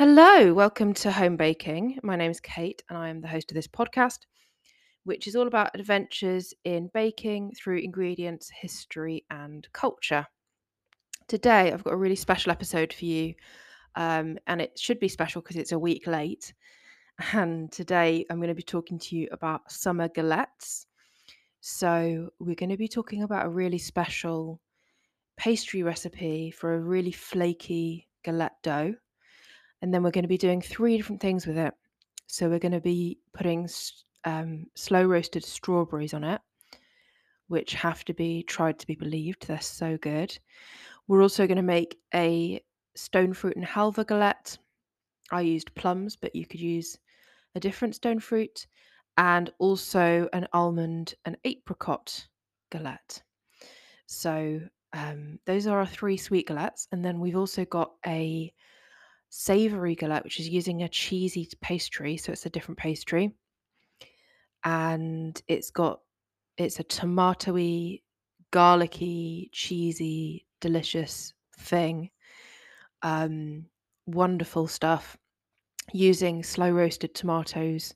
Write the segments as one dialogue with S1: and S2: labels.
S1: Hello, welcome to Home Baking. My name is Kate and I am the host of this podcast, which is all about adventures in baking through ingredients, history, and culture. Today, I've got a really special episode for you, um, and it should be special because it's a week late. And today, I'm going to be talking to you about summer galettes. So, we're going to be talking about a really special pastry recipe for a really flaky galette dough and then we're going to be doing three different things with it. So we're going to be putting um, slow roasted strawberries on it, which have to be tried to be believed. They're so good. We're also going to make a stone fruit and halva galette. I used plums, but you could use a different stone fruit, and also an almond and apricot galette. So um, those are our three sweet galettes, and then we've also got a savory galette, which is using a cheesy pastry, so it's a different pastry, and it's got it's a tomatoey, garlicky, cheesy, delicious thing. Um, wonderful stuff. Using slow roasted tomatoes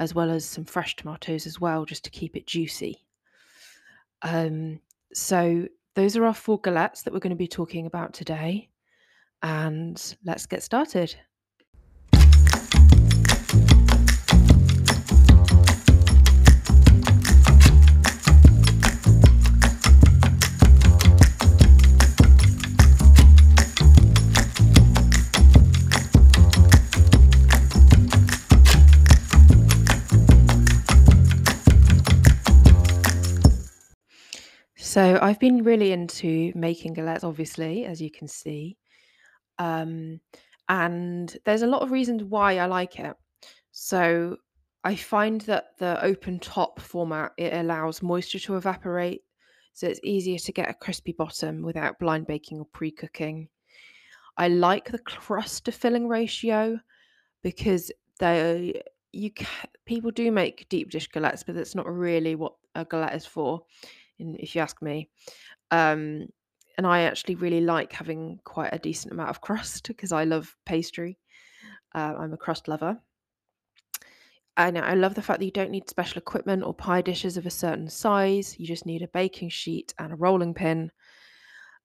S1: as well as some fresh tomatoes as well, just to keep it juicy. Um, so those are our four galettes that we're going to be talking about today and let's get started. So I've been really into making galettes, obviously, as you can see. Um, and there's a lot of reasons why I like it. So I find that the open top format it allows moisture to evaporate, so it's easier to get a crispy bottom without blind baking or pre-cooking. I like the crust to filling ratio because they you people do make deep dish galettes, but that's not really what a galette is for, in, if you ask me. Um, and I actually really like having quite a decent amount of crust because I love pastry. Uh, I'm a crust lover. And I love the fact that you don't need special equipment or pie dishes of a certain size. You just need a baking sheet and a rolling pin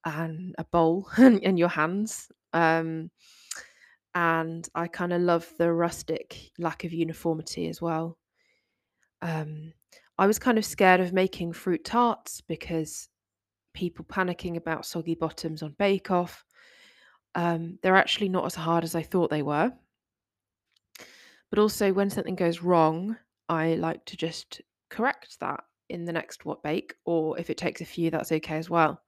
S1: and a bowl in your hands. Um, and I kind of love the rustic lack of uniformity as well. Um, I was kind of scared of making fruit tarts because people panicking about soggy bottoms on Bake Off. Um, they're actually not as hard as I thought they were. But also, when something goes wrong, I like to just correct that in the next what bake, or if it takes a few, that's okay as well.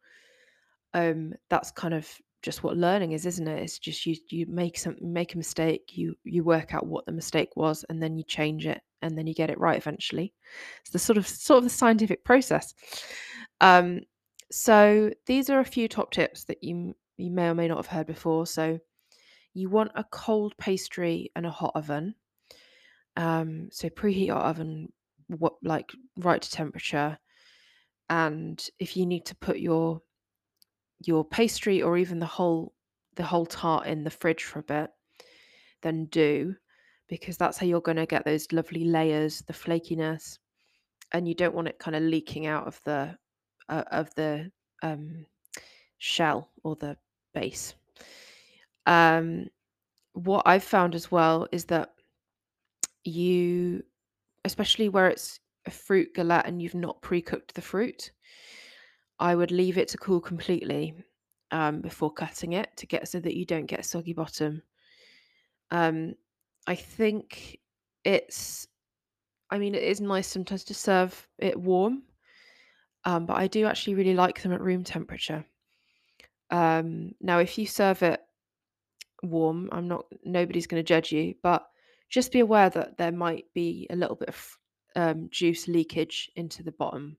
S1: Um, that's kind of just what learning is, isn't it? It's just you you make some make a mistake, you you work out what the mistake was, and then you change it, and then you get it right eventually. It's the sort of sort of the scientific process. Um, so these are a few top tips that you you may or may not have heard before. So you want a cold pastry and a hot oven. Um, so preheat your oven what like right to temperature. And if you need to put your your pastry or even the whole the whole tart in the fridge for a bit, then do because that's how you're going to get those lovely layers, the flakiness, and you don't want it kind of leaking out of the uh, of the um, shell or the base. Um, what I've found as well is that you, especially where it's a fruit galette and you've not pre-cooked the fruit, I would leave it to cool completely um, before cutting it to get so that you don't get soggy bottom. Um, I think it's, I mean, it is nice sometimes to serve it warm um, but I do actually really like them at room temperature. Um, now, if you serve it warm, I'm not. Nobody's going to judge you, but just be aware that there might be a little bit of um, juice leakage into the bottom,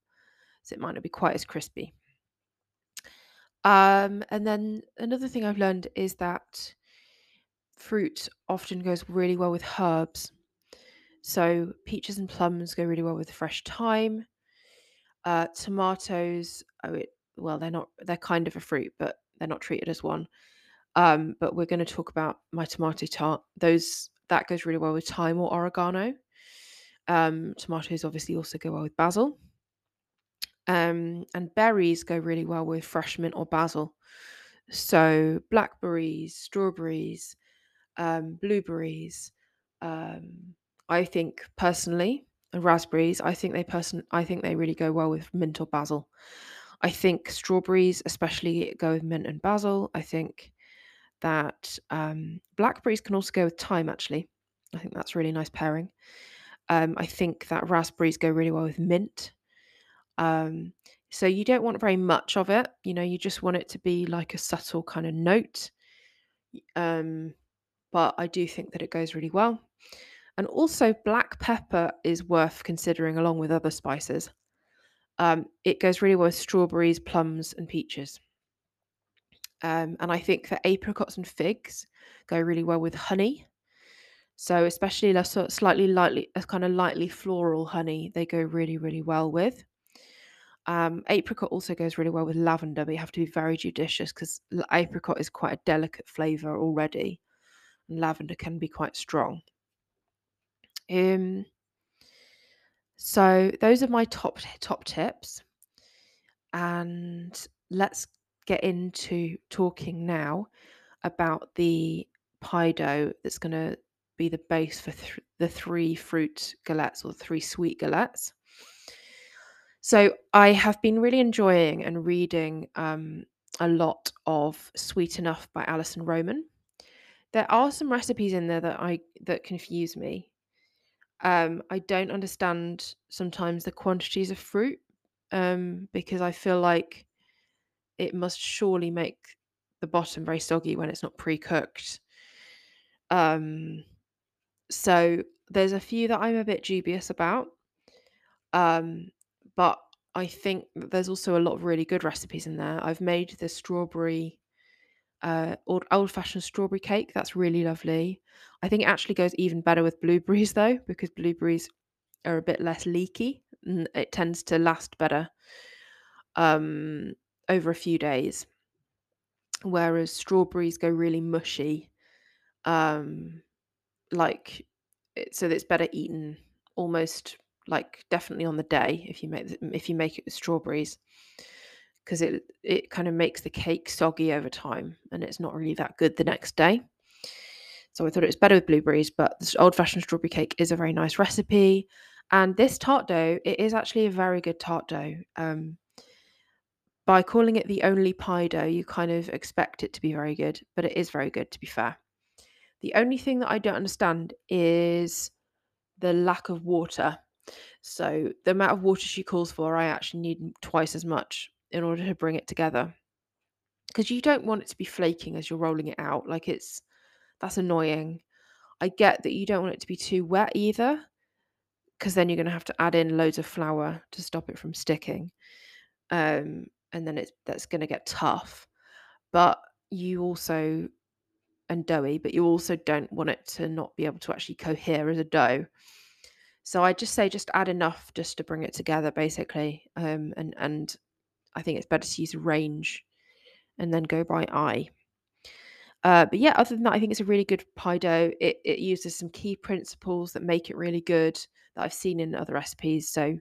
S1: so it might not be quite as crispy. Um, and then another thing I've learned is that fruit often goes really well with herbs. So peaches and plums go really well with fresh thyme. Uh, tomatoes, oh, it, well, they're not, they're kind of a fruit, but they're not treated as one. Um, but we're going to talk about my tomato tart. Those that goes really well with thyme or oregano. Um, tomatoes obviously also go well with basil. Um, and berries go really well with fresh mint or basil. So blackberries, strawberries, um, blueberries. Um, I think personally, and raspberries. I think they person. I think they really go well with mint or basil. I think strawberries, especially, go with mint and basil. I think that um, blackberries can also go with thyme. Actually, I think that's really nice pairing. Um, I think that raspberries go really well with mint. Um, so you don't want very much of it. You know, you just want it to be like a subtle kind of note. Um, but I do think that it goes really well. And also, black pepper is worth considering along with other spices. Um, it goes really well with strawberries, plums, and peaches. Um, and I think that apricots and figs go really well with honey. So, especially of slightly lightly, a kind of lightly floral honey, they go really, really well with. Um, apricot also goes really well with lavender, but you have to be very judicious because apricot is quite a delicate flavour already, and lavender can be quite strong. Um, so those are my top top tips, and let's get into talking now about the pie dough that's going to be the base for th- the three fruit galettes or three sweet galettes. So I have been really enjoying and reading um, a lot of Sweet Enough by Alison Roman. There are some recipes in there that I that confuse me. Um, I don't understand sometimes the quantities of fruit um, because I feel like it must surely make the bottom very soggy when it's not pre-cooked. Um, so there's a few that I'm a bit dubious about. Um, but I think that there's also a lot of really good recipes in there. I've made the strawberry, uh, old old fashioned strawberry cake. That's really lovely. I think it actually goes even better with blueberries though, because blueberries are a bit less leaky and it tends to last better um, over a few days. Whereas strawberries go really mushy, um, like so it's better eaten almost like definitely on the day if you make if you make it with strawberries because it it kind of makes the cake soggy over time and it's not really that good the next day. So I thought it was better with blueberries, but this old fashioned strawberry cake is a very nice recipe. And this tart dough, it is actually a very good tart dough. Um, by calling it the only pie dough, you kind of expect it to be very good, but it is very good to be fair. The only thing that I don't understand is the lack of water. So the amount of water she calls for, I actually need twice as much in order to bring it together. Because you don't want it to be flaking as you're rolling it out. Like it's that's annoying. I get that you don't want it to be too wet either, because then you're going to have to add in loads of flour to stop it from sticking. Um, and then it's that's going to get tough. But you also and doughy, but you also don't want it to not be able to actually cohere as a dough. So I just say just add enough just to bring it together, basically. Um, and and I think it's better to use range and then go by eye. Uh, but yeah, other than that, I think it's a really good pie dough. It, it uses some key principles that make it really good that I've seen in other recipes. So,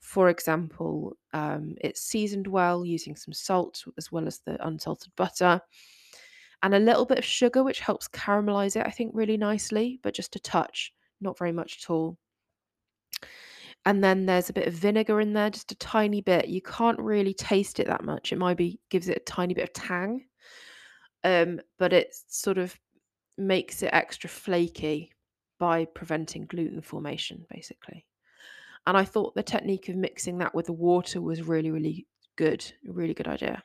S1: for example, um, it's seasoned well using some salt as well as the unsalted butter and a little bit of sugar, which helps caramelize it, I think, really nicely, but just a touch, not very much at all. And then there's a bit of vinegar in there, just a tiny bit. You can't really taste it that much. It might be gives it a tiny bit of tang, um, but it sort of makes it extra flaky by preventing gluten formation, basically. And I thought the technique of mixing that with the water was really, really good, a really good idea.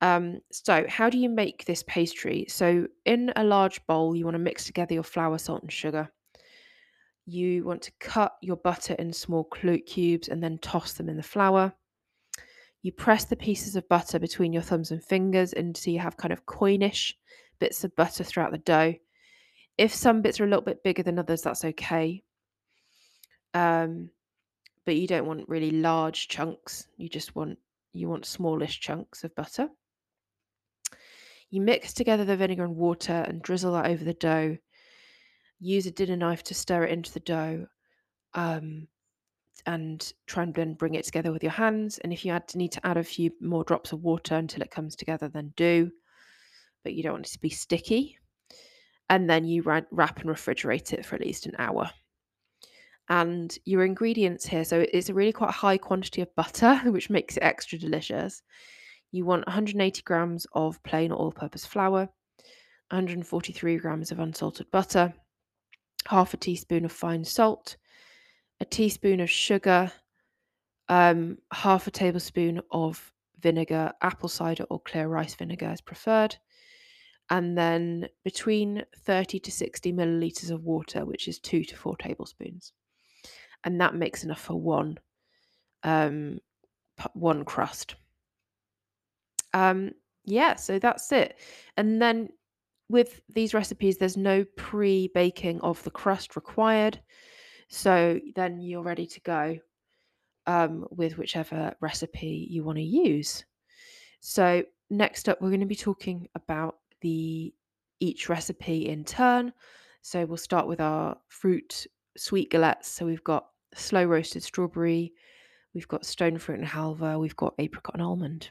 S1: Um, so, how do you make this pastry? So, in a large bowl, you want to mix together your flour, salt, and sugar. You want to cut your butter in small cubes and then toss them in the flour. You press the pieces of butter between your thumbs and fingers until you have kind of coinish bits of butter throughout the dough. If some bits are a little bit bigger than others, that's okay. Um, but you don't want really large chunks. You just want you want smallish chunks of butter. you mix together the vinegar and water and drizzle that over the dough. Use a dinner knife to stir it into the dough. Um, and try and then bring it together with your hands. And if you add, need to add a few more drops of water until it comes together, then do. But you don't want it to be sticky. And then you wrap and refrigerate it for at least an hour. And your ingredients here, so it's a really quite high quantity of butter, which makes it extra delicious. You want 180 grams of plain all purpose flour, 143 grams of unsalted butter, half a teaspoon of fine salt, a teaspoon of sugar, um, half a tablespoon of vinegar, apple cider or clear rice vinegar is preferred, and then between 30 to 60 milliliters of water, which is two to four tablespoons. And that makes enough for one um, one crust. Um, yeah, so that's it. And then with these recipes, there's no pre baking of the crust required. So then you're ready to go um, with whichever recipe you want to use. So, next up, we're going to be talking about the each recipe in turn. So, we'll start with our fruit sweet galettes. So, we've got slow roasted strawberry, we've got stone fruit and halva, we've got apricot and almond.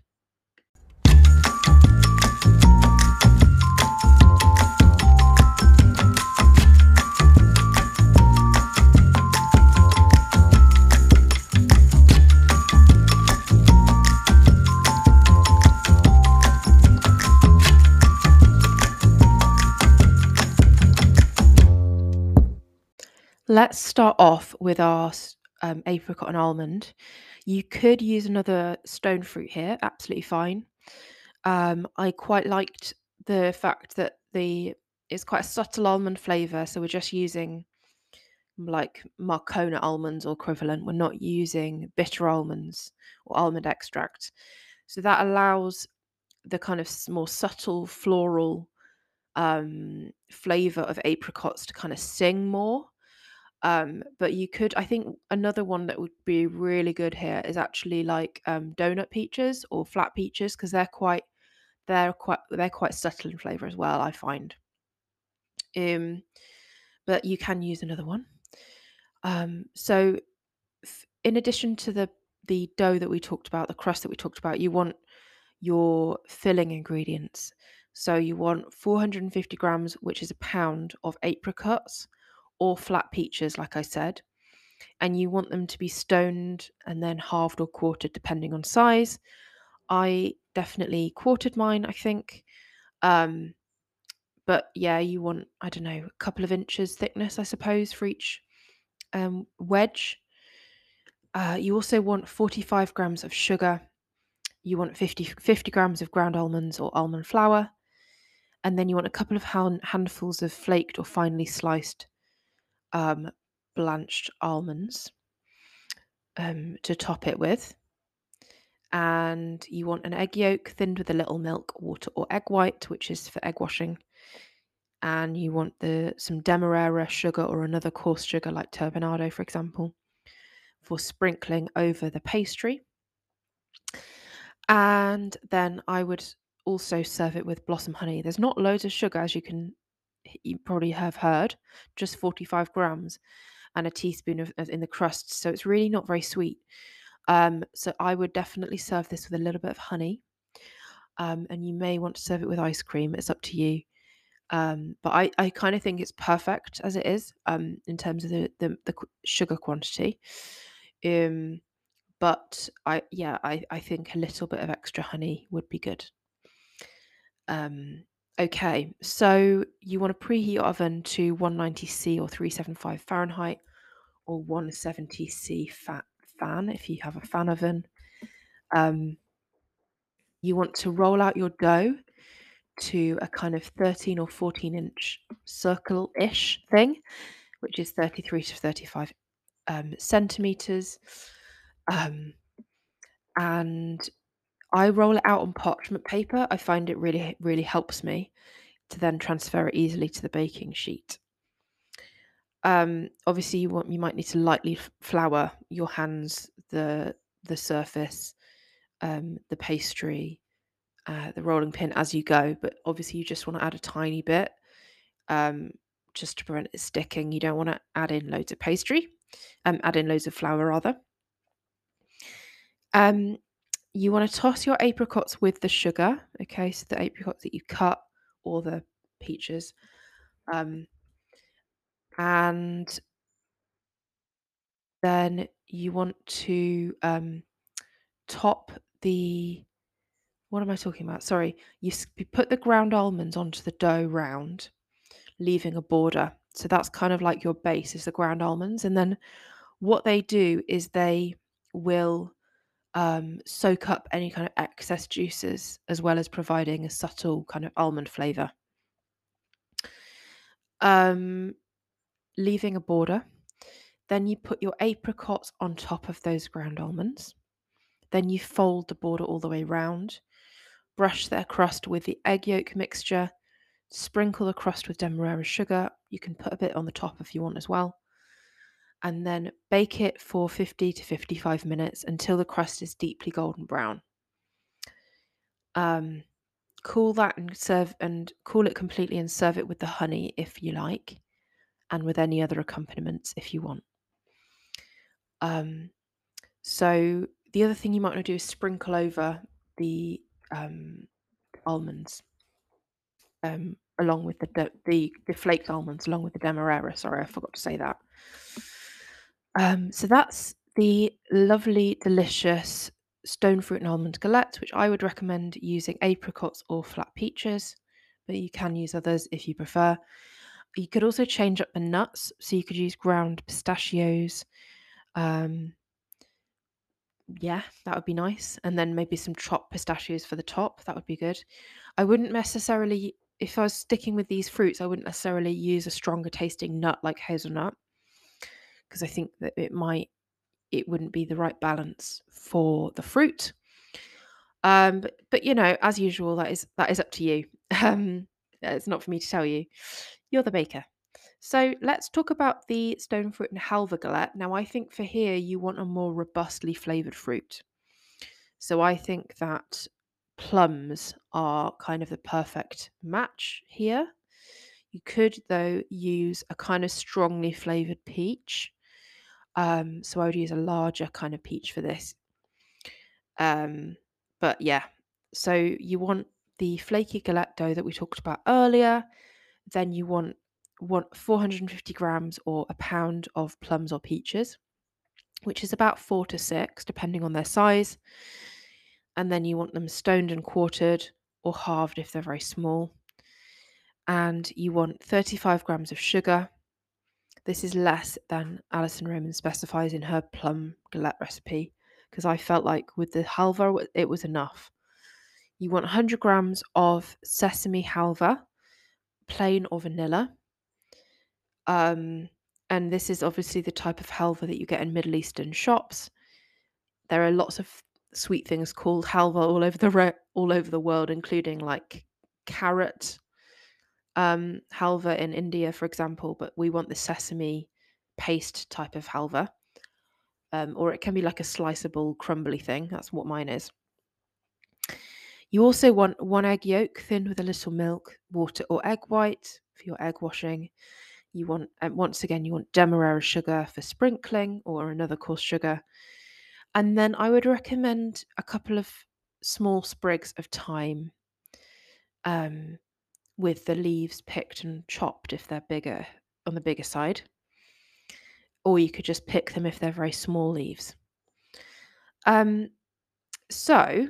S1: Let's start off with our um, apricot and almond. You could use another stone fruit here, absolutely fine. Um, I quite liked the fact that the it's quite a subtle almond flavor, so we're just using like Marcona almonds or equivalent. We're not using bitter almonds or almond extract, so that allows the kind of more subtle floral um, flavor of apricots to kind of sing more. Um, but you could, I think, another one that would be really good here is actually like um, donut peaches or flat peaches because they're quite, they're quite, they're quite subtle in flavor as well. I find. Um, but you can use another one. Um, so, f- in addition to the the dough that we talked about, the crust that we talked about, you want your filling ingredients. So you want 450 grams, which is a pound of apricots or flat peaches, like I said, and you want them to be stoned and then halved or quartered depending on size. I definitely quartered mine, I think. Um, but yeah, you want, I don't know, a couple of inches thickness, I suppose, for each um, wedge. Uh, you also want 45 grams of sugar. You want 50, 50 grams of ground almonds or almond flour. And then you want a couple of hand, handfuls of flaked or finely sliced um, blanched almonds um, to top it with. And you want an egg yolk thinned with a little milk, water, or egg white, which is for egg washing. And you want the some demerara sugar or another coarse sugar like turbinado, for example, for sprinkling over the pastry. And then I would also serve it with blossom honey. There's not loads of sugar, as you can you probably have heard, just 45 grams and a teaspoon of, of in the crust. So it's really not very sweet. Um, so I would definitely serve this with a little bit of honey. Um, and you may want to serve it with ice cream. It's up to you. Um, but I, I kind of think it's perfect as it is um, in terms of the, the, the sugar quantity. Um, but I yeah I, I think a little bit of extra honey would be good. Um, Okay, so you want to preheat your oven to 190C or 375 Fahrenheit or 170C fat fan if you have a fan oven. Um, you want to roll out your dough to a kind of 13 or 14 inch circle ish thing, which is 33 to 35 um, centimeters. Um, and I roll it out on parchment paper. I find it really, really helps me to then transfer it easily to the baking sheet. Um, obviously, you want you might need to lightly flour your hands, the the surface, um, the pastry, uh, the rolling pin as you go, but obviously you just want to add a tiny bit um, just to prevent it sticking. You don't want to add in loads of pastry, um, add in loads of flour rather. Um, you want to toss your apricots with the sugar, okay? So the apricots that you cut or the peaches. Um, and then you want to um, top the what am I talking about? Sorry, you, you put the ground almonds onto the dough round, leaving a border. So that's kind of like your base is the ground almonds, and then what they do is they will um, soak up any kind of excess juices as well as providing a subtle kind of almond flavor. Um, leaving a border. Then you put your apricots on top of those ground almonds. Then you fold the border all the way round. Brush their crust with the egg yolk mixture. Sprinkle the crust with demerara sugar. You can put a bit on the top if you want as well. And then bake it for 50 to 55 minutes until the crust is deeply golden brown. Um, cool that and serve and cool it completely and serve it with the honey if you like, and with any other accompaniments if you want. Um, so the other thing you might want to do is sprinkle over the um, almonds, um, along with the, the the flaked almonds, along with the demerara. Sorry, I forgot to say that. Um, so that's the lovely, delicious stone fruit and almond galette, which I would recommend using apricots or flat peaches, but you can use others if you prefer. You could also change up the nuts, so you could use ground pistachios. Um, yeah, that would be nice. And then maybe some chopped pistachios for the top. That would be good. I wouldn't necessarily, if I was sticking with these fruits, I wouldn't necessarily use a stronger tasting nut like hazelnut because I think that it might, it wouldn't be the right balance for the fruit. Um, but, but you know, as usual, that is that is up to you. Um, it's not for me to tell you. You're the baker. So let's talk about the stone fruit and halva galette. Now, I think for here you want a more robustly flavoured fruit. So I think that plums are kind of the perfect match here. You could, though, use a kind of strongly flavoured peach. Um, so I would use a larger kind of peach for this. Um, but yeah, so you want the flaky dough that we talked about earlier. Then you want want 450 grams or a pound of plums or peaches, which is about four to six, depending on their size. And then you want them stoned and quartered or halved if they're very small. And you want 35 grams of sugar. This is less than Alison Roman specifies in her plum galette recipe because I felt like with the halva it was enough. You want 100 grams of sesame halva, plain or vanilla. Um, and this is obviously the type of halva that you get in Middle Eastern shops. There are lots of sweet things called halva all over the re- all over the world, including like carrot um, halva in India, for example. But we want the sesame paste type of halva, um, or it can be like a sliceable, crumbly thing. That's what mine is. You also want one egg yolk thinned with a little milk, water, or egg white for your egg washing. You want, and once again, you want demerara sugar for sprinkling or another coarse sugar. And then I would recommend a couple of small sprigs of thyme um, with the leaves picked and chopped if they're bigger on the bigger side. Or you could just pick them if they're very small leaves. Um, so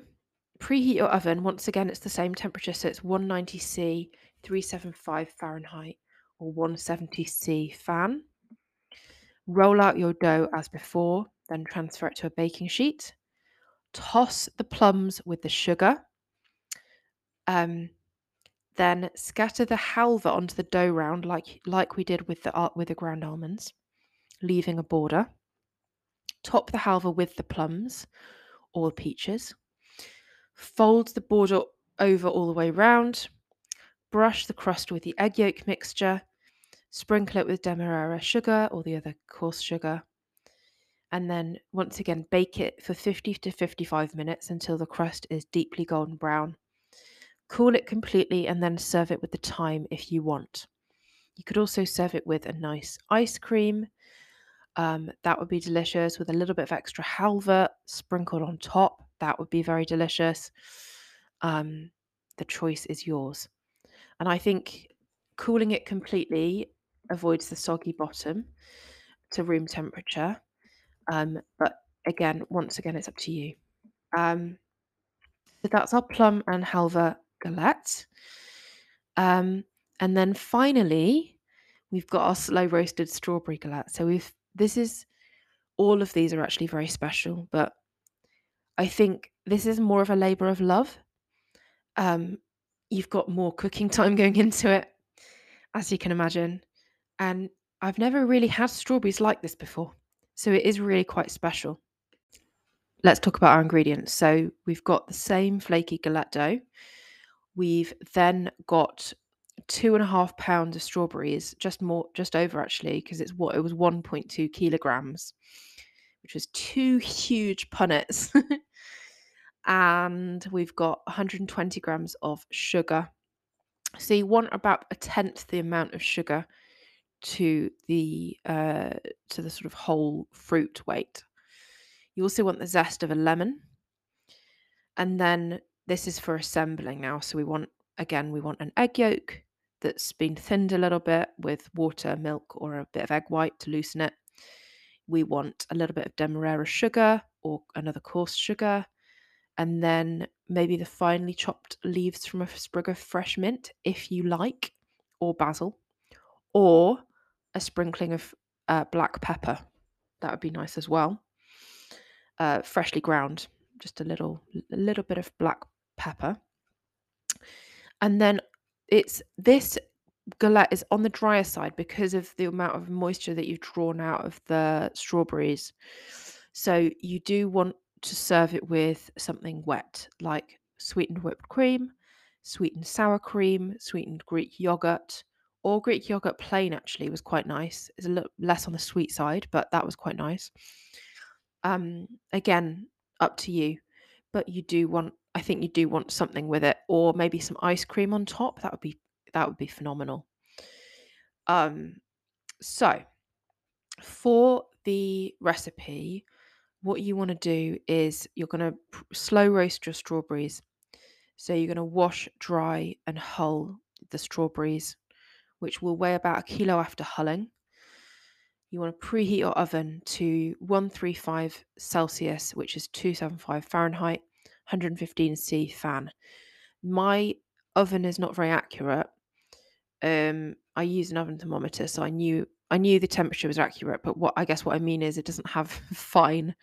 S1: preheat your oven. Once again, it's the same temperature, so it's 190 C, 375 Fahrenheit or 170C fan. Roll out your dough as before, then transfer it to a baking sheet. Toss the plums with the sugar. Um, then scatter the halva onto the dough round like like we did with the with the ground almonds, leaving a border. Top the halva with the plums or peaches. Fold the border over all the way round. Brush the crust with the egg yolk mixture Sprinkle it with demerara sugar or the other coarse sugar. And then once again, bake it for 50 to 55 minutes until the crust is deeply golden brown. Cool it completely and then serve it with the thyme if you want. You could also serve it with a nice ice cream. Um, that would be delicious with a little bit of extra halva sprinkled on top. That would be very delicious. Um, the choice is yours. And I think cooling it completely avoids the soggy bottom to room temperature. Um, but again, once again, it's up to you. Um, so that's our plum and halva galette. Um, and then finally, we've got our slow roasted strawberry galette. So we've this is all of these are actually very special, but I think this is more of a labor of love. Um, you've got more cooking time going into it, as you can imagine. And I've never really had strawberries like this before. So it is really quite special. Let's talk about our ingredients. So we've got the same flaky galette dough. We've then got two and a half pounds of strawberries, just more, just over actually, because it's what it was 1.2 kilograms, which was two huge punnets. and we've got 120 grams of sugar. So you want about a tenth the amount of sugar to the uh, to the sort of whole fruit weight. You also want the zest of a lemon, and then this is for assembling now. So we want again we want an egg yolk that's been thinned a little bit with water, milk, or a bit of egg white to loosen it. We want a little bit of demerara sugar or another coarse sugar, and then maybe the finely chopped leaves from a sprig of fresh mint, if you like, or basil, or a sprinkling of uh, black pepper. That would be nice as well. Uh, freshly ground, just a little, a little bit of black pepper, and then it's this galette is on the drier side because of the amount of moisture that you've drawn out of the strawberries. So you do want to serve it with something wet, like sweetened whipped cream, sweetened sour cream, sweetened Greek yogurt, or Greek yogurt plain actually was quite nice. It's a little less on the sweet side, but that was quite nice. Um, again, up to you. But you do want, I think you do want something with it, or maybe some ice cream on top. That would be that would be phenomenal. Um, so for the recipe, what you want to do is you're going to slow roast your strawberries. So you're going to wash, dry, and hull the strawberries, which will weigh about a kilo after hulling. You want to preheat your oven to 135 Celsius, which is 275 Fahrenheit, 115 C fan. My oven is not very accurate. Um, I use an oven thermometer, so I knew I knew the temperature was accurate, but what I guess what I mean is it doesn't have fine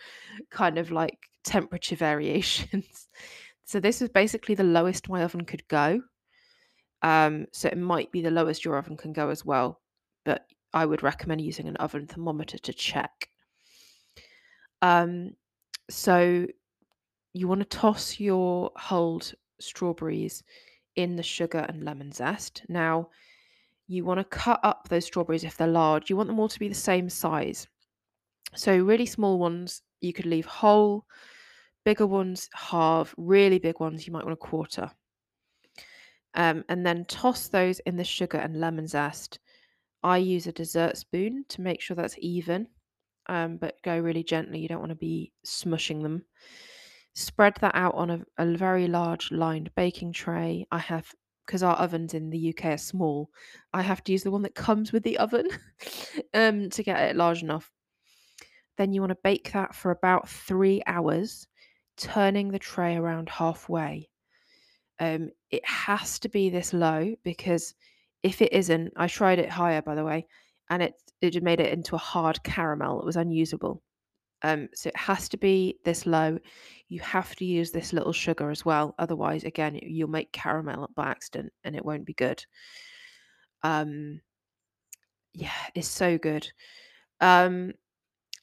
S1: kind of like temperature variations. so this is basically the lowest my oven could go. Um, so it might be the lowest your oven can go as well, but I would recommend using an oven thermometer to check. Um, so you want to toss your hulled strawberries in the sugar and lemon zest. Now, you want to cut up those strawberries if they're large. You want them all to be the same size. So, really small ones you could leave whole, bigger ones half, really big ones you might want a quarter. Um, and then toss those in the sugar and lemon zest. I use a dessert spoon to make sure that's even, um, but go really gently. You don't want to be smushing them. Spread that out on a, a very large lined baking tray. I have because our ovens in the UK are small, I have to use the one that comes with the oven um, to get it large enough. Then you want to bake that for about three hours, turning the tray around halfway. Um, it has to be this low because if it isn't, I tried it higher by the way, and it it made it into a hard caramel. It was unusable. Um, so it has to be this low. You have to use this little sugar as well. Otherwise, again, you'll make caramel by accident and it won't be good. Um, yeah, it's so good. Um,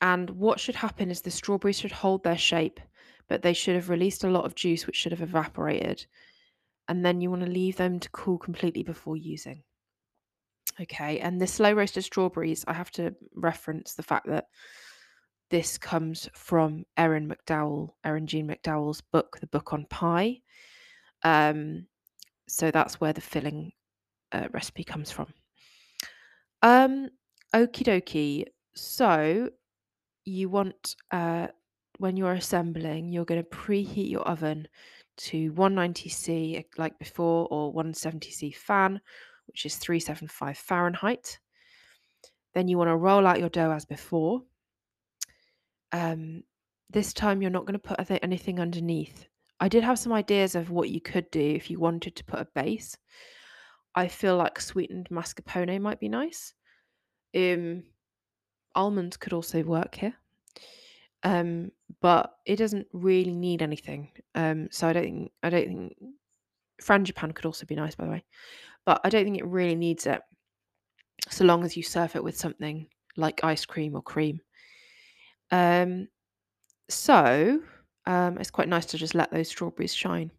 S1: and what should happen is the strawberries should hold their shape, but they should have released a lot of juice, which should have evaporated. And then you want to leave them to cool completely before using. Okay, and the slow roasted strawberries, I have to reference the fact that this comes from Erin McDowell, Erin Jean McDowell's book, The Book on Pie. Um, so that's where the filling uh, recipe comes from. Um, okie dokie. So you want uh, when you're assembling, you're going to preheat your oven to 190C like before, or 170C fan, which is 375 Fahrenheit. Then you want to roll out your dough as before. Um, this time you're not going to put anything underneath. I did have some ideas of what you could do if you wanted to put a base. I feel like sweetened mascarpone might be nice. Um, almonds could also work here. Um, but it doesn't really need anything. Um, so I don't think I don't think frangipane could also be nice, by the way. But I don't think it really needs it, so long as you serve it with something like ice cream or cream. Um, so um, it's quite nice to just let those strawberries shine.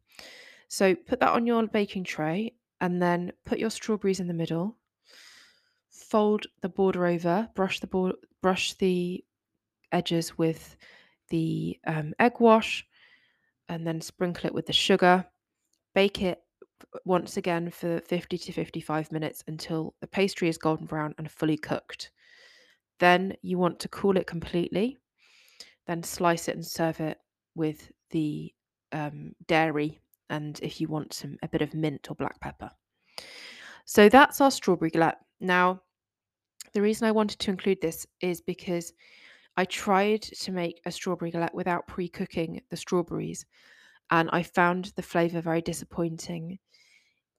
S1: So put that on your baking tray, and then put your strawberries in the middle. Fold the border over. Brush the board. Brush the edges with the um, egg wash and then sprinkle it with the sugar. Bake it once again for 50 to 55 minutes until the pastry is golden brown and fully cooked. Then you want to cool it completely. Then slice it and serve it with the um, dairy and if you want some a bit of mint or black pepper. So that's our strawberry galette. Now, the reason I wanted to include this is because I tried to make a strawberry galette without pre cooking the strawberries, and I found the flavor very disappointing.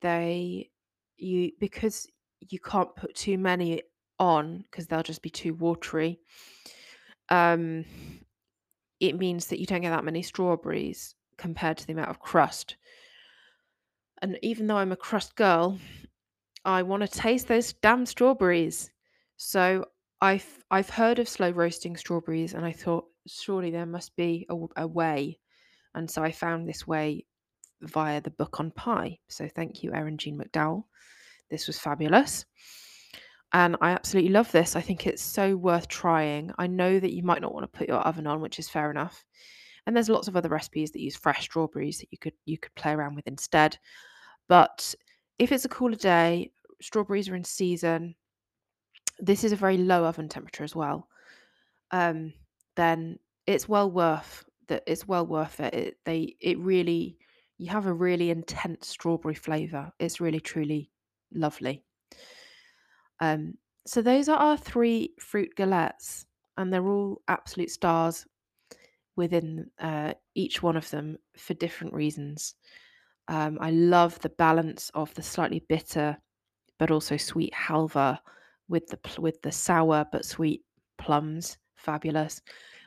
S1: They, you, because you can't put too many on because they'll just be too watery. Um, it means that you don't get that many strawberries compared to the amount of crust. And even though I'm a crust girl, I want to taste those damn strawberries. So I've I've heard of slow roasting strawberries, and I thought surely there must be a, a way, and so I found this way via the book on pie. So thank you, Erin Jean McDowell. This was fabulous. And I absolutely love this. I think it's so worth trying. I know that you might not want to put your oven on, which is fair enough. And there's lots of other recipes that use fresh strawberries that you could you could play around with instead. But if it's a cooler day, strawberries are in season, this is a very low oven temperature as well, um, then it's well worth that it's well worth it. it. They it really you have a really intense strawberry flavor. It's really truly lovely. Um, so those are our three fruit galettes, and they're all absolute stars within uh, each one of them for different reasons. Um, I love the balance of the slightly bitter but also sweet halva with the with the sour but sweet plums. Fabulous.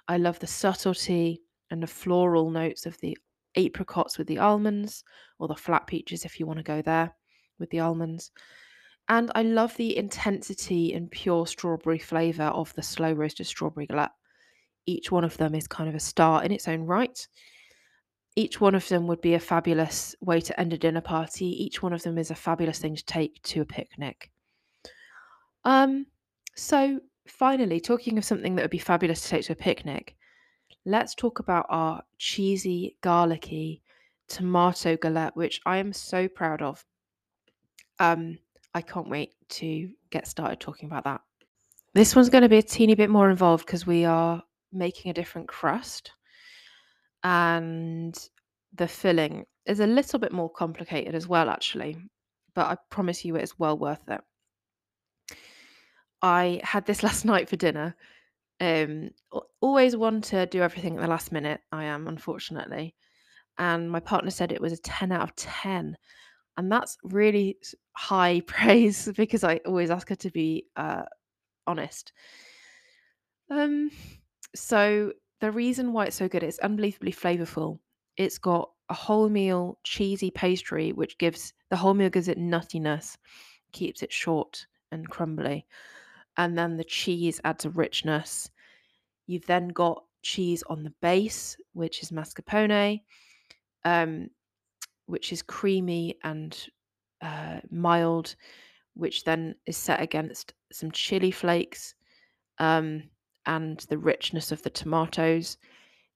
S1: I love the subtlety and the floral notes of the apricots with the almonds, or the flat peaches if you want to go there with the almonds. And I love the intensity and pure strawberry flavour of the slow roasted strawberry galette. Each one of them is kind of a star in its own right. Each one of them would be a fabulous way to end a dinner party. Each one of them is a fabulous thing to take to a picnic. Um, so finally, talking of something that would be fabulous to take to a picnic, let's talk about our cheesy, garlicky tomato galette, which I am so proud of. Um, I can't wait to get started talking about that. This one's going to be a teeny bit more involved because we are making a different crust and the filling is a little bit more complicated as well, actually. But I promise you, it's well worth it. I had this last night for dinner. Um, always want to do everything at the last minute. I am, unfortunately. And my partner said it was a 10 out of 10. And that's really high praise because I always ask her to be uh, honest. Um, so the reason why it's so good, it's unbelievably flavorful. It's got a wholemeal cheesy pastry, which gives the wholemeal gives it nuttiness, keeps it short and crumbly and then the cheese adds a richness. You've then got cheese on the base, which is mascarpone, um, which is creamy and uh, mild, which then is set against some chili flakes um, and the richness of the tomatoes.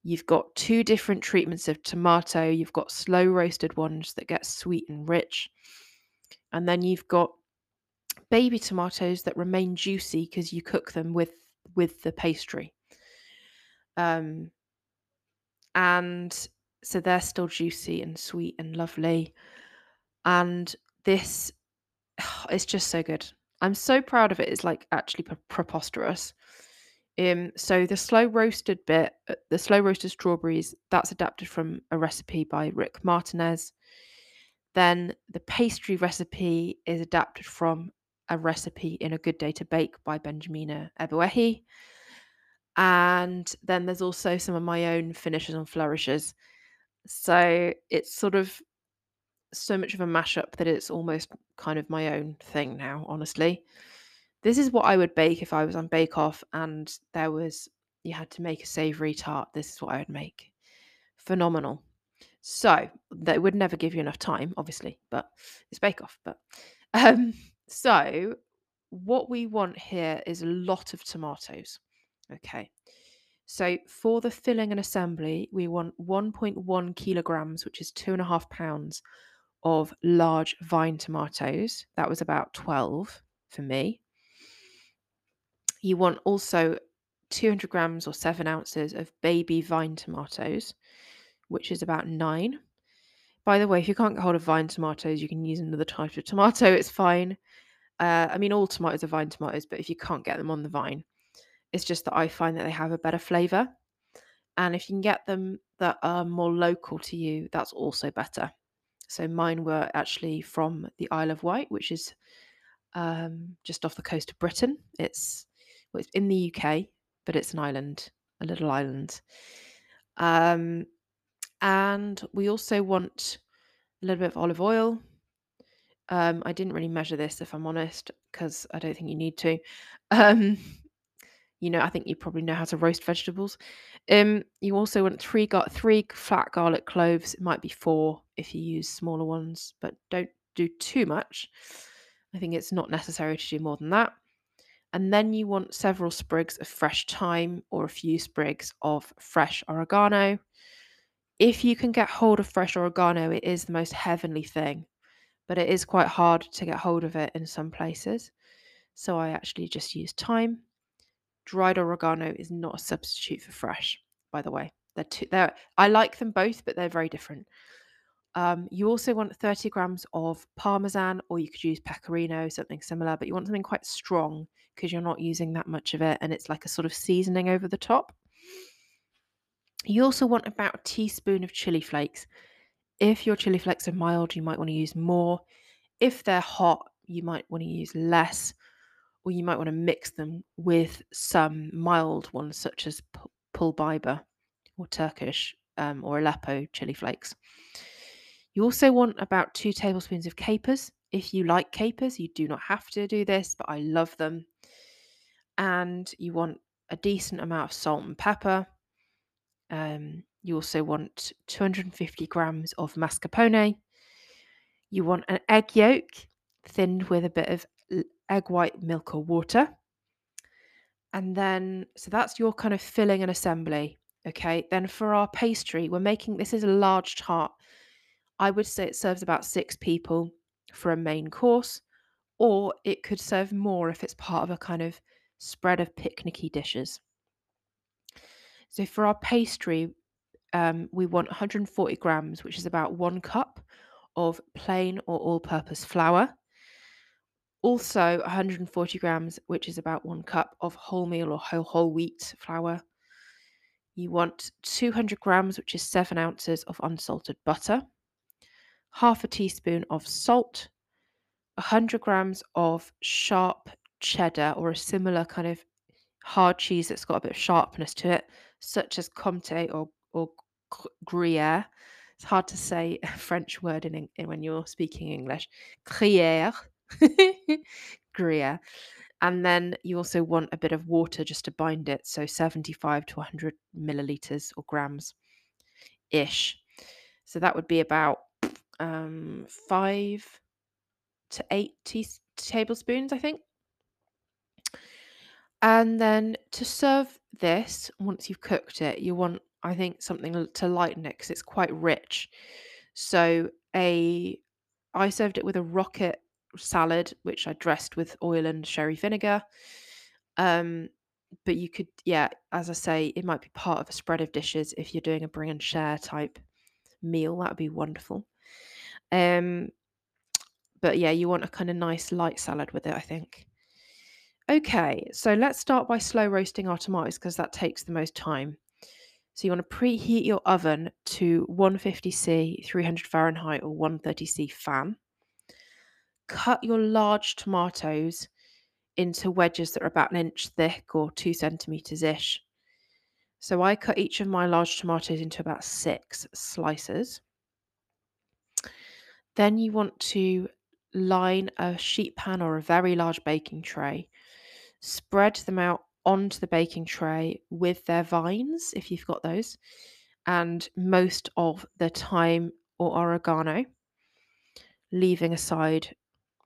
S1: You've got two different treatments of tomato. You've got slow roasted ones that get sweet and rich. And then you've got baby tomatoes that remain juicy because you cook them with with the pastry. Um, and so they're still juicy and sweet and lovely. And this, it's just so good. I'm so proud of it. It's like actually pre- preposterous. Um, so the slow roasted bit, uh, the slow roasted strawberries, that's adapted from a recipe by Rick Martinez. Then the pastry recipe is adapted from a recipe in A Good Day to Bake by Benjamina Ebuehi. And then there's also some of my own finishes and flourishes. So it's sort of so much of a mashup that it's almost kind of my own thing now, honestly. This is what I would bake if I was on Bake Off and there was, you had to make a savory tart. This is what I would make. Phenomenal. So that would never give you enough time, obviously, but it's Bake Off. But um, so what we want here is a lot of tomatoes. Okay. So for the filling and assembly, we want 1.1 kilograms, which is two and a half pounds of large vine tomatoes. That was about 12 for me. You want also 200 grams or seven ounces of baby vine tomatoes, which is about nine. By the way, if you can't get hold of vine tomatoes, you can use another type of tomato. It's fine. Uh, I mean, all tomatoes are vine tomatoes, but if you can't get them on the vine, it's just that I find that they have a better flavour. And if you can get them that are more local to you, that's also better. So mine were actually from the Isle of Wight, which is um, just off the coast of Britain. It's well, it's in the UK, but it's an island, a little island. Um, and we also want a little bit of olive oil. Um, I didn't really measure this, if I'm honest, because I don't think you need to. Um, you know, I think you probably know how to roast vegetables. Um, you also want three got three flat garlic cloves. It might be four if you use smaller ones, but don't do too much. I think it's not necessary to do more than that. And then you want several sprigs of fresh thyme or a few sprigs of fresh oregano. If you can get hold of fresh oregano, it is the most heavenly thing, but it is quite hard to get hold of it in some places. So I actually just use thyme dried oregano is not a substitute for fresh, by the way. They're two, they're, I like them both, but they're very different. Um, you also want 30 grams of parmesan, or you could use pecorino, something similar, but you want something quite strong because you're not using that much of it and it's like a sort of seasoning over the top. You also want about a teaspoon of chili flakes. If your chili flakes are mild, you might want to use more. If they're hot, you might want to use less or you might want to mix them with some mild ones such as pul biber or Turkish um, or Aleppo chili flakes. You also want about two tablespoons of capers. If you like capers, you do not have to do this, but I love them. And you want a decent amount of salt and pepper. Um, you also want 250 grams of mascarpone. You want an egg yolk thinned with a bit of egg white, milk, or water. And then, so that's your kind of filling and assembly. Okay. Then for our pastry, we're making this is a large tart. I would say it serves about six people for a main course, or it could serve more if it's part of a kind of spread of picnicky dishes. So for our pastry, um, we want 140 grams, which is about one cup of plain or all purpose flour. Also, 140 grams, which is about one cup of wholemeal or whole, whole wheat flour. You want 200 grams, which is seven ounces of unsalted butter, half a teaspoon of salt, 100 grams of sharp cheddar or a similar kind of hard cheese that's got a bit of sharpness to it, such as Comté or, or Gruyere. It's hard to say a French word in, in when you're speaking English. Gruyere Gruyere. And then you also want a bit of water just to bind it. So 75 to 100 milliliters or grams ish. So that would be about um, five to eight tea- tablespoons, I think. And then to serve this, once you've cooked it, you want I think something to lighten it because it's quite rich. So a I served it with a rocket salad, which I dressed with oil and sherry vinegar. Um, but you could, yeah, as I say, it might be part of a spread of dishes if you're doing a bring and share type meal. That would be wonderful. Um, but yeah, you want a kind of nice light salad with it, I think. Okay, so let's start by slow roasting our tomatoes because that takes the most time. So you want to preheat your oven to 150C, 300 Fahrenheit, or 130C fan. Cut your large tomatoes into wedges that are about an inch thick or two centimeters ish. So I cut each of my large tomatoes into about six slices. Then you want to line a sheet pan or a very large baking tray. Spread them out onto the baking tray with their vines, if you've got those, and most of the thyme or oregano, leaving aside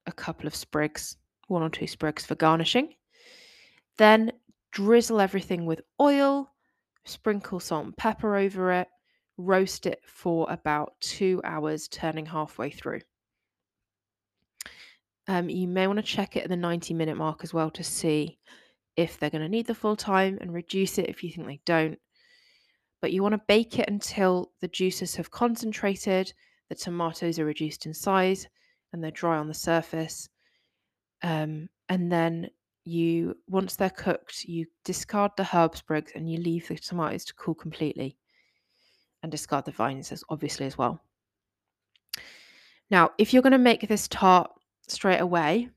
S1: a couple of sprigs, one or two sprigs for garnishing. Then drizzle everything with oil, sprinkle salt and pepper over it, roast it for about two hours, turning halfway through. Um, you may want to check it at the 90 minute mark as well to see if they're going to need the full time and reduce it if you think they don't. But you want to bake it until the juices have concentrated, the tomatoes are reduced in size, and they're dry on the surface. Um, and then you, once they're cooked, you discard the herb sprigs and you leave the tomatoes to cool completely, and discard the vines as obviously as well. Now, if you're going to make this tart straight away,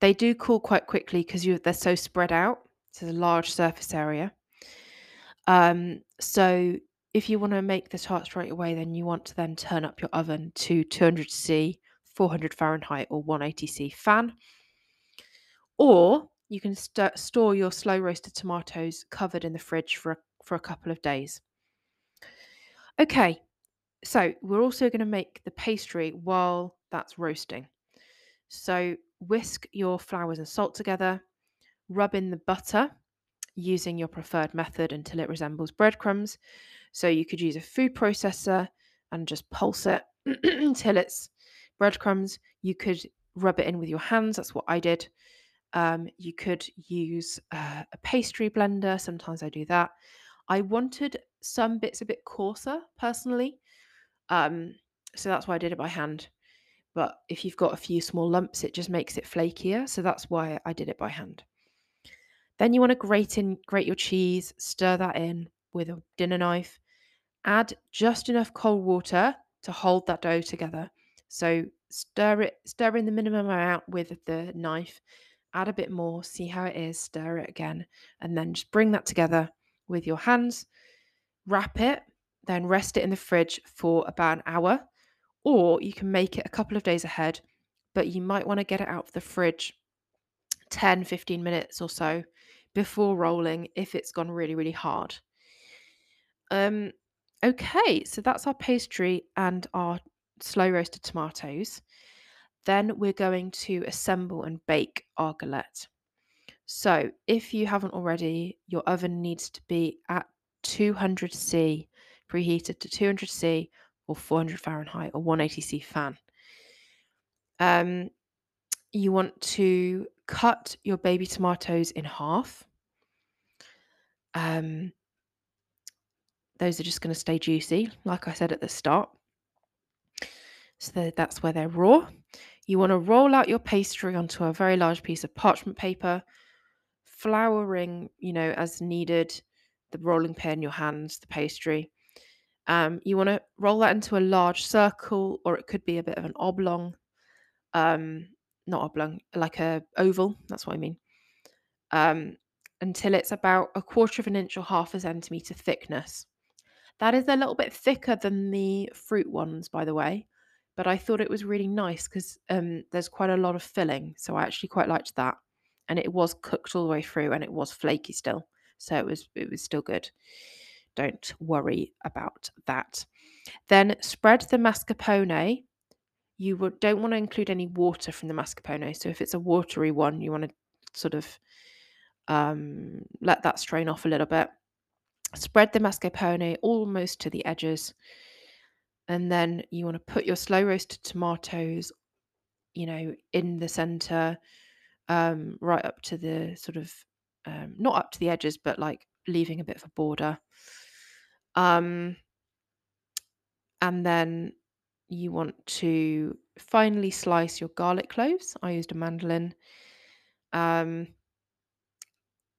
S1: they do cool quite quickly because they're so spread out. So there's a large surface area. Um, so if you want to make the tart straight away, then you want to then turn up your oven to 200 C, 400 Fahrenheit, or 180 C fan. Or you can st- store your slow roasted tomatoes covered in the fridge for a, for a couple of days. Okay, so we're also going to make the pastry while that's roasting. So whisk your flours and salt together, rub in the butter using your preferred method until it resembles breadcrumbs. So you could use a food processor and just pulse it until it's breadcrumbs. You could rub it in with your hands. That's what I did. Um, you could use uh, a pastry blender. Sometimes I do that. I wanted some bits a bit coarser personally. Um, so that's why I did it by hand. But if you've got a few small lumps, it just makes it flakier. So that's why I did it by hand. Then you want to grate in, grate your cheese, stir that in with a dinner knife. Add just enough cold water to hold that dough together. So stir it, stir in the minimum amount with the knife. Add a bit more, see how it is, stir it again, and then just bring that together with your hands. Wrap it, then rest it in the fridge for about an hour, or you can make it a couple of days ahead, but you might want to get it out of the fridge 10 15 minutes or so before rolling if it's gone really, really hard. Um, okay, so that's our pastry and our slow roasted tomatoes. Then we're going to assemble and bake our galette. So, if you haven't already, your oven needs to be at 200C, preheated to 200C or 400 Fahrenheit or 180C fan. Um, you want to cut your baby tomatoes in half. Um, those are just going to stay juicy, like I said at the start. So that's where they're raw. You want to roll out your pastry onto a very large piece of parchment paper, flouring, you know, as needed, the rolling pin in your hands, the pastry. Um, you want to roll that into a large circle, or it could be a bit of an oblong. Um, not oblong, like a oval. That's what I mean. Um, until it's about a quarter of an inch or half a centimeter thickness. That is a little bit thicker than the fruit ones, by the way, but I thought it was really nice because um, there's quite a lot of filling, so I actually quite liked that. And it was cooked all the way through, and it was flaky still, so it was it was still good. Don't worry about that. Then spread the mascarpone. You would, don't want to include any water from the mascarpone. So if it's a watery one, you want to sort of um, let that strain off a little bit. Spread the mascarpone almost to the edges. And then you want to put your slow roasted tomatoes, you know, in the center, um, right up to the sort of, um, not up to the edges, but like leaving a bit of a border. Um, and then you want to finely slice your garlic cloves. I used a mandolin. Um,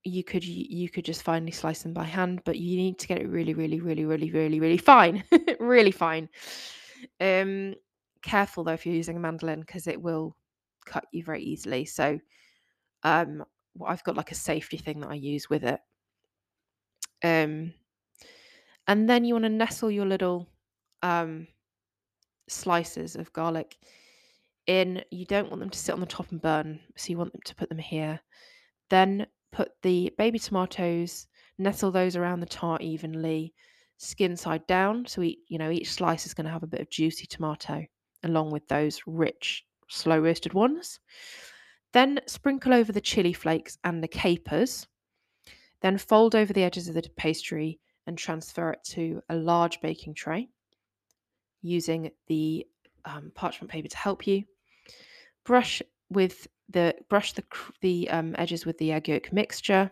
S1: you could you could just finely slice them by hand, but you need to get it really, really, really, really, really, really fine, really fine. Um, careful though if you're using a mandolin because it will cut you very easily. So, um, well, I've got like a safety thing that I use with it. Um, and then you want to nestle your little um slices of garlic in. You don't want them to sit on the top and burn, so you want them to put them here. Then put the baby tomatoes, nestle those around the tart evenly, skin side down. So each, you know, each slice is going to have a bit of juicy tomato along with those rich, slow roasted ones. Then sprinkle over the chili flakes and the capers. Then fold over the edges of the pastry and transfer it to a large baking tray using the um, parchment paper to help you. Brush with the brush the the um, edges with the egg yolk mixture,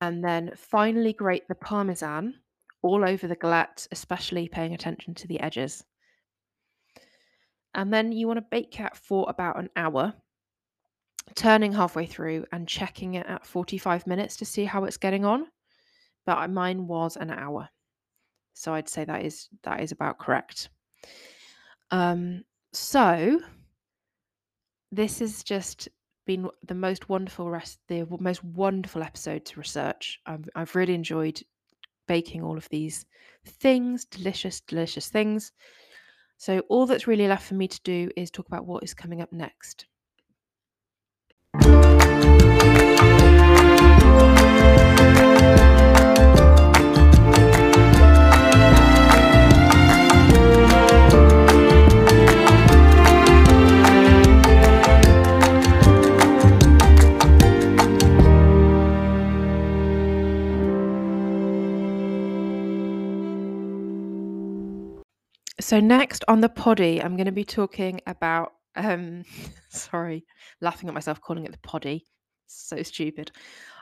S1: and then finally grate the parmesan all over the galette, especially paying attention to the edges. And then you want to bake it for about an hour, turning halfway through and checking it at 45 minutes to see how it's getting on. But mine was an hour. So I'd say that is that is about correct. Um, so this has just been the most wonderful rest, the most wonderful episode to research. I've, I've really enjoyed baking all of these things, delicious, delicious things. So all that's really left for me to do is talk about what is coming up next. So next on the poddy, I'm going to be talking about. Um, sorry, laughing at myself calling it the poddy. So stupid.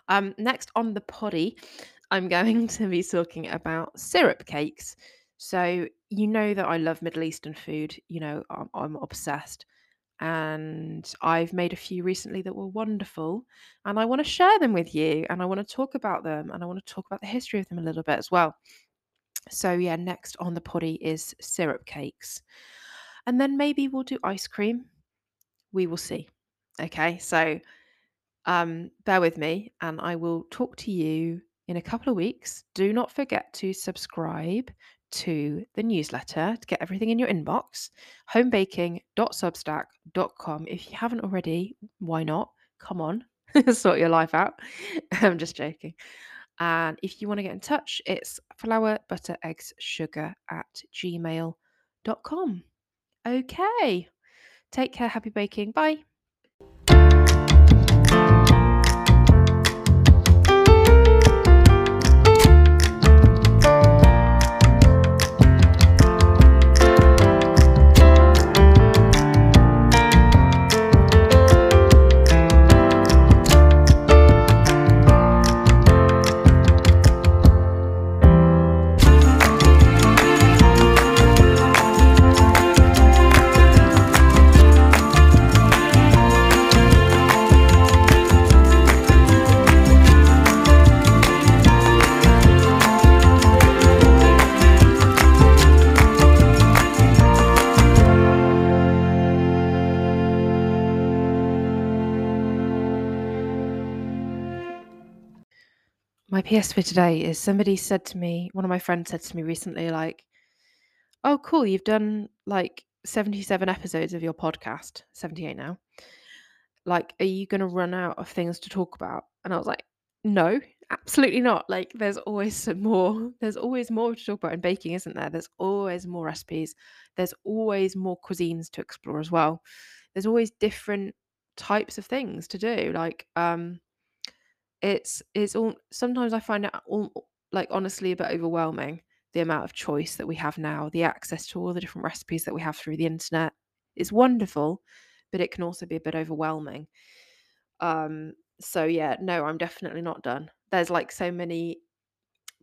S1: Um, next on the poddy, I'm going to be talking about syrup cakes. So you know that I love Middle Eastern food. You know I'm, I'm obsessed, and I've made a few recently that were wonderful, and I want to share them with you, and I want to talk about them, and I want to talk about the history of them a little bit as well. So yeah, next on the poddy is syrup cakes. And then maybe we'll do ice cream. We will see. Okay, so um, bear with me and I will talk to you in a couple of weeks. Do not forget to subscribe to the newsletter to get everything in your inbox homebaking.substack.com. If you haven't already, why not? Come on, sort your life out. I'm just joking. And if you want to get in touch, it's flour, butter, eggs, sugar at gmail.com. Okay. Take care. Happy baking. Bye. PS for today is somebody said to me, one of my friends said to me recently, like, oh, cool, you've done like 77 episodes of your podcast, 78 now. Like, are you going to run out of things to talk about? And I was like, no, absolutely not. Like, there's always some more. There's always more to talk about in baking, isn't there? There's always more recipes. There's always more cuisines to explore as well. There's always different types of things to do. Like, um, it's it's all sometimes I find it all like honestly a bit overwhelming the amount of choice that we have now, the access to all the different recipes that we have through the internet. is wonderful, but it can also be a bit overwhelming. Um, so yeah, no, I'm definitely not done. There's like so many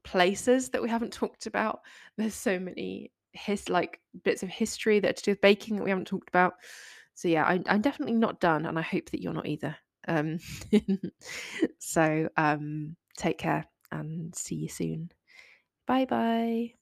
S1: places that we haven't talked about. There's so many his like bits of history that to do with baking that we haven't talked about. So yeah, I, I'm definitely not done, and I hope that you're not either. Um, so um, take care and see you soon. Bye bye.